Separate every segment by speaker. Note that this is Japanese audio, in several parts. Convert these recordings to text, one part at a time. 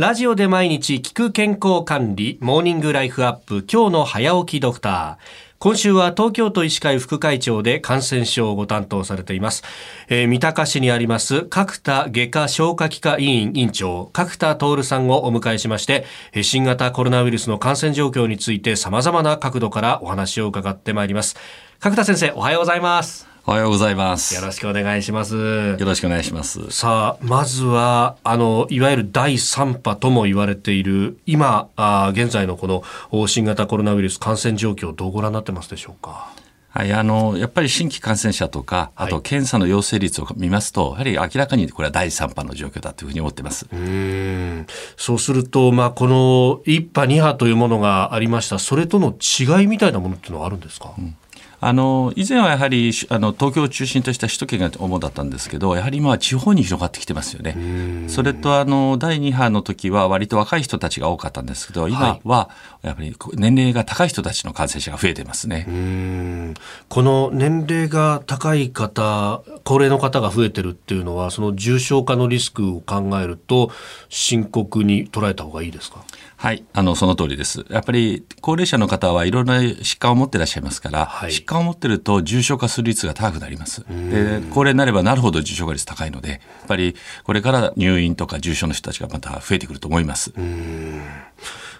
Speaker 1: ラジオで毎日聞く健康管理モーニングライフアップ今日の早起きドクター。今週は東京都医師会副会長で感染症をご担当されています、えー、三鷹市にあります角田外科消化器科委員委員長角田徹さんをお迎えしまして新型コロナウイルスの感染状況について様々な角度からお話を伺ってまいります。角田先生おはようございます。
Speaker 2: おはようございます。
Speaker 1: よろしくお願いします。
Speaker 2: よろしくお願いします。
Speaker 1: さあ、まずは、あの、いわゆる第3波とも言われている、今、あ現在のこの新型コロナウイルス感染状況、どうご覧になってますでしょうか？
Speaker 2: はい、あの、やっぱり新規感染者とか、あと検査の陽性率を見ますと、はい、やはり明らかにこれは第3波の状況だというふうに思ってます。う
Speaker 1: んそうすると、まあ、この1波、2波というものがありました、それとの違いみたいなものっていうのはあるんですか、うん
Speaker 2: あの以前はやはりあの東京を中心とした首都圏が主だったんですけどやはり今は地方に広がってきてますよね。それとあの第2波の時は割と若い人たちが多かったんですけど今はやっぱり年齢が高い人たちの感染者が増えてますね。
Speaker 1: この年齢が高い方高齢の方が増えてるっていうのはその重症化のリスクを考えると深刻に捉えた方がいいですか？
Speaker 2: はい、あのその通りです。やっぱり高齢者の方はいろんな疾患を持っていらっしゃいますから、はい、疾患を持ってると重症化する率が高くなります。で、高齢になればなるほど重症化率高いので、やっぱりこれから入院とか重症の人たちがまた増えてくると思います。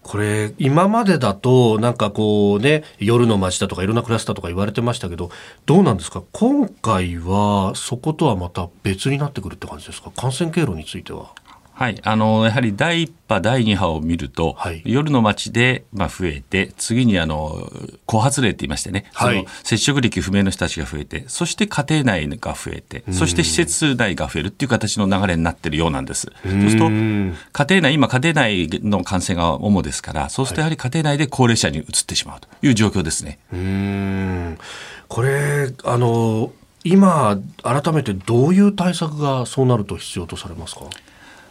Speaker 1: これ今までだとなんかこうね夜の街だとかいろんなクラスターとか言われてましたけどどうなんですか？今回はそことはまた別になってくるって感じですか？感染経路については。
Speaker 2: はい、あのやはり第1波、第2波を見ると、はい、夜の街で、まあ、増えて、次にあの後発例って言いましてね、はい、その接触歴不明の人たちが増えて、そして家庭内が増えて、そして施設内が増えるっていう形の流れになってるようなんです。そうすると、家庭内、今、家庭内の感染が主ですから、そうするとやはり家庭内で高齢者に移ってしまうという状況ですね。
Speaker 1: うん。これあの今、改めてどういう対策がそうなると必要とされますか？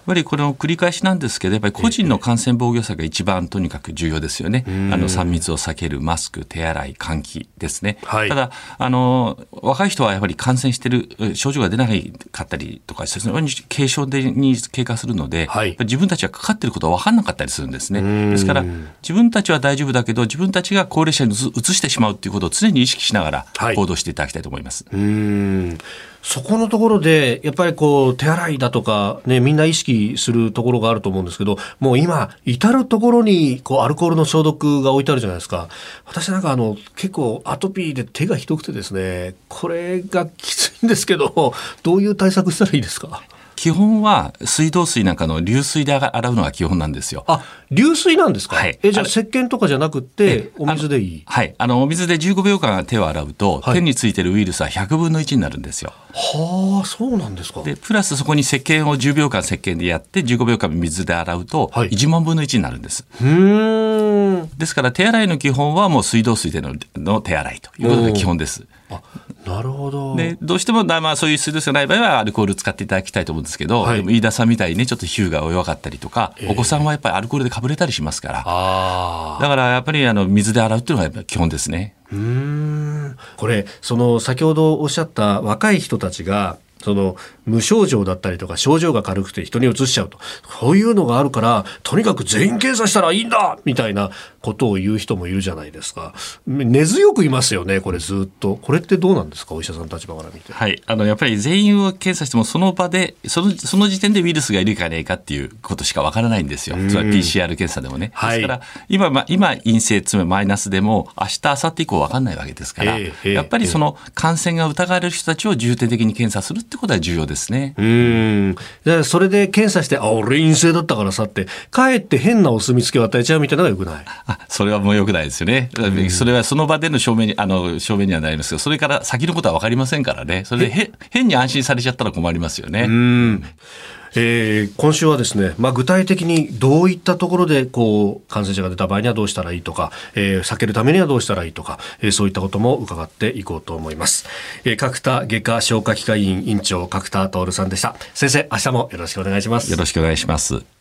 Speaker 2: ぱりこの繰り返しなんですけど、やっぱり個人の感染防御策が一番とにかく重要ですよね。あの3密を避ける、マスク、手洗い、換気ですね。はい、ただあの、若い人はやはり感染してる、症状が出なかったりとか、非常に軽症でに経過するので、はい、自分たちがかかっていることは分かんなかったりするんですね。ですから、自分たちは大丈夫だけど、自分たちが高齢者にうつしてしまうということを常に意識しながら行動していただきたいと思います。
Speaker 1: はいそこのところで、やっぱりこう、手洗いだとか、ね、みんな意識するところがあると思うんですけど、もう今、至るところに、こう、アルコールの消毒が置いてあるじゃないですか。私なんか、あの、結構、アトピーで手がひどくてですね、これがきついんですけど、どういう対策したらいいですか？
Speaker 2: 基本は水道水なんかの流水で洗うのが基本なんですよ。
Speaker 1: あ、流水なんですか？はい。え、じゃあ石鹸とかじゃなくて、お水でいい？
Speaker 2: はい。あのお水で15秒間手を洗うと、はい、手についてるウイルスは100分の1になるんですよ。
Speaker 1: はあ、そうなんですか。
Speaker 2: で、プラスそこに石鹸を10秒間石鹸でやって、15秒間水で洗うと、1万分の1になるんです。
Speaker 1: うん。
Speaker 2: ですから手洗いの基本はもう水道水でのの手洗いということが基本です。
Speaker 1: あなるほど。
Speaker 2: でどうしても、まあ、そういう水道水がない場合はアルコール使っていただきたいと思うんですけど、はい、でも飯田さんみたいにねちょっと皮膚が弱かったりとか、えー、お子さんはやっぱりアルコールでかぶれたりしますから。だからやっぱりあの水で洗うっていうのが基本ですね。
Speaker 1: うん。これその先ほどおっしゃった若い人たちがその無症状だったりとか症状が軽くて人にうつしちゃうと。そういうのがあるからとにかく全員検査したらいいんだ！みたいなことを言う人もいるじゃないですか。根強くいますよねこれずっと。これってどうなんですか？お医者さん立場から見て。
Speaker 2: はい。あのやっぱり全員を検査してもその場でそのその時点でウイルスがいるかねえかっていうことしかわからないんですよ。つまり PCR 検査でもね、はい、ですから今、ま、今陰性つまりマイナスでも明日明後日以降わかんないわけですから、えー、やっぱりその感染が疑われる人たちを重点的に検査するってことは重要ですね
Speaker 1: うんそれで検査してあ俺陰性だったからさってかえって変なお墨付きを与えちゃうみたいなのがよくない？
Speaker 2: あそれはもうよくないですよね。それはその場での証明に、あの、証明にはなりますけど、それから先のことは分かりませんからね。それでへ変に安心されちゃったら困りますよね。
Speaker 1: うんえー、今週はですね、まあ、具体的にどういったところでこう感染者が出た場合にはどうしたらいいとか、えー、避けるためにはどうしたらいいとか、えー、そういったことも伺っていこうと思います、えー、角田外科消化器科医院院長角田徹さんでした。先生明日もよろしくお願いします。
Speaker 2: よろしくお願いします。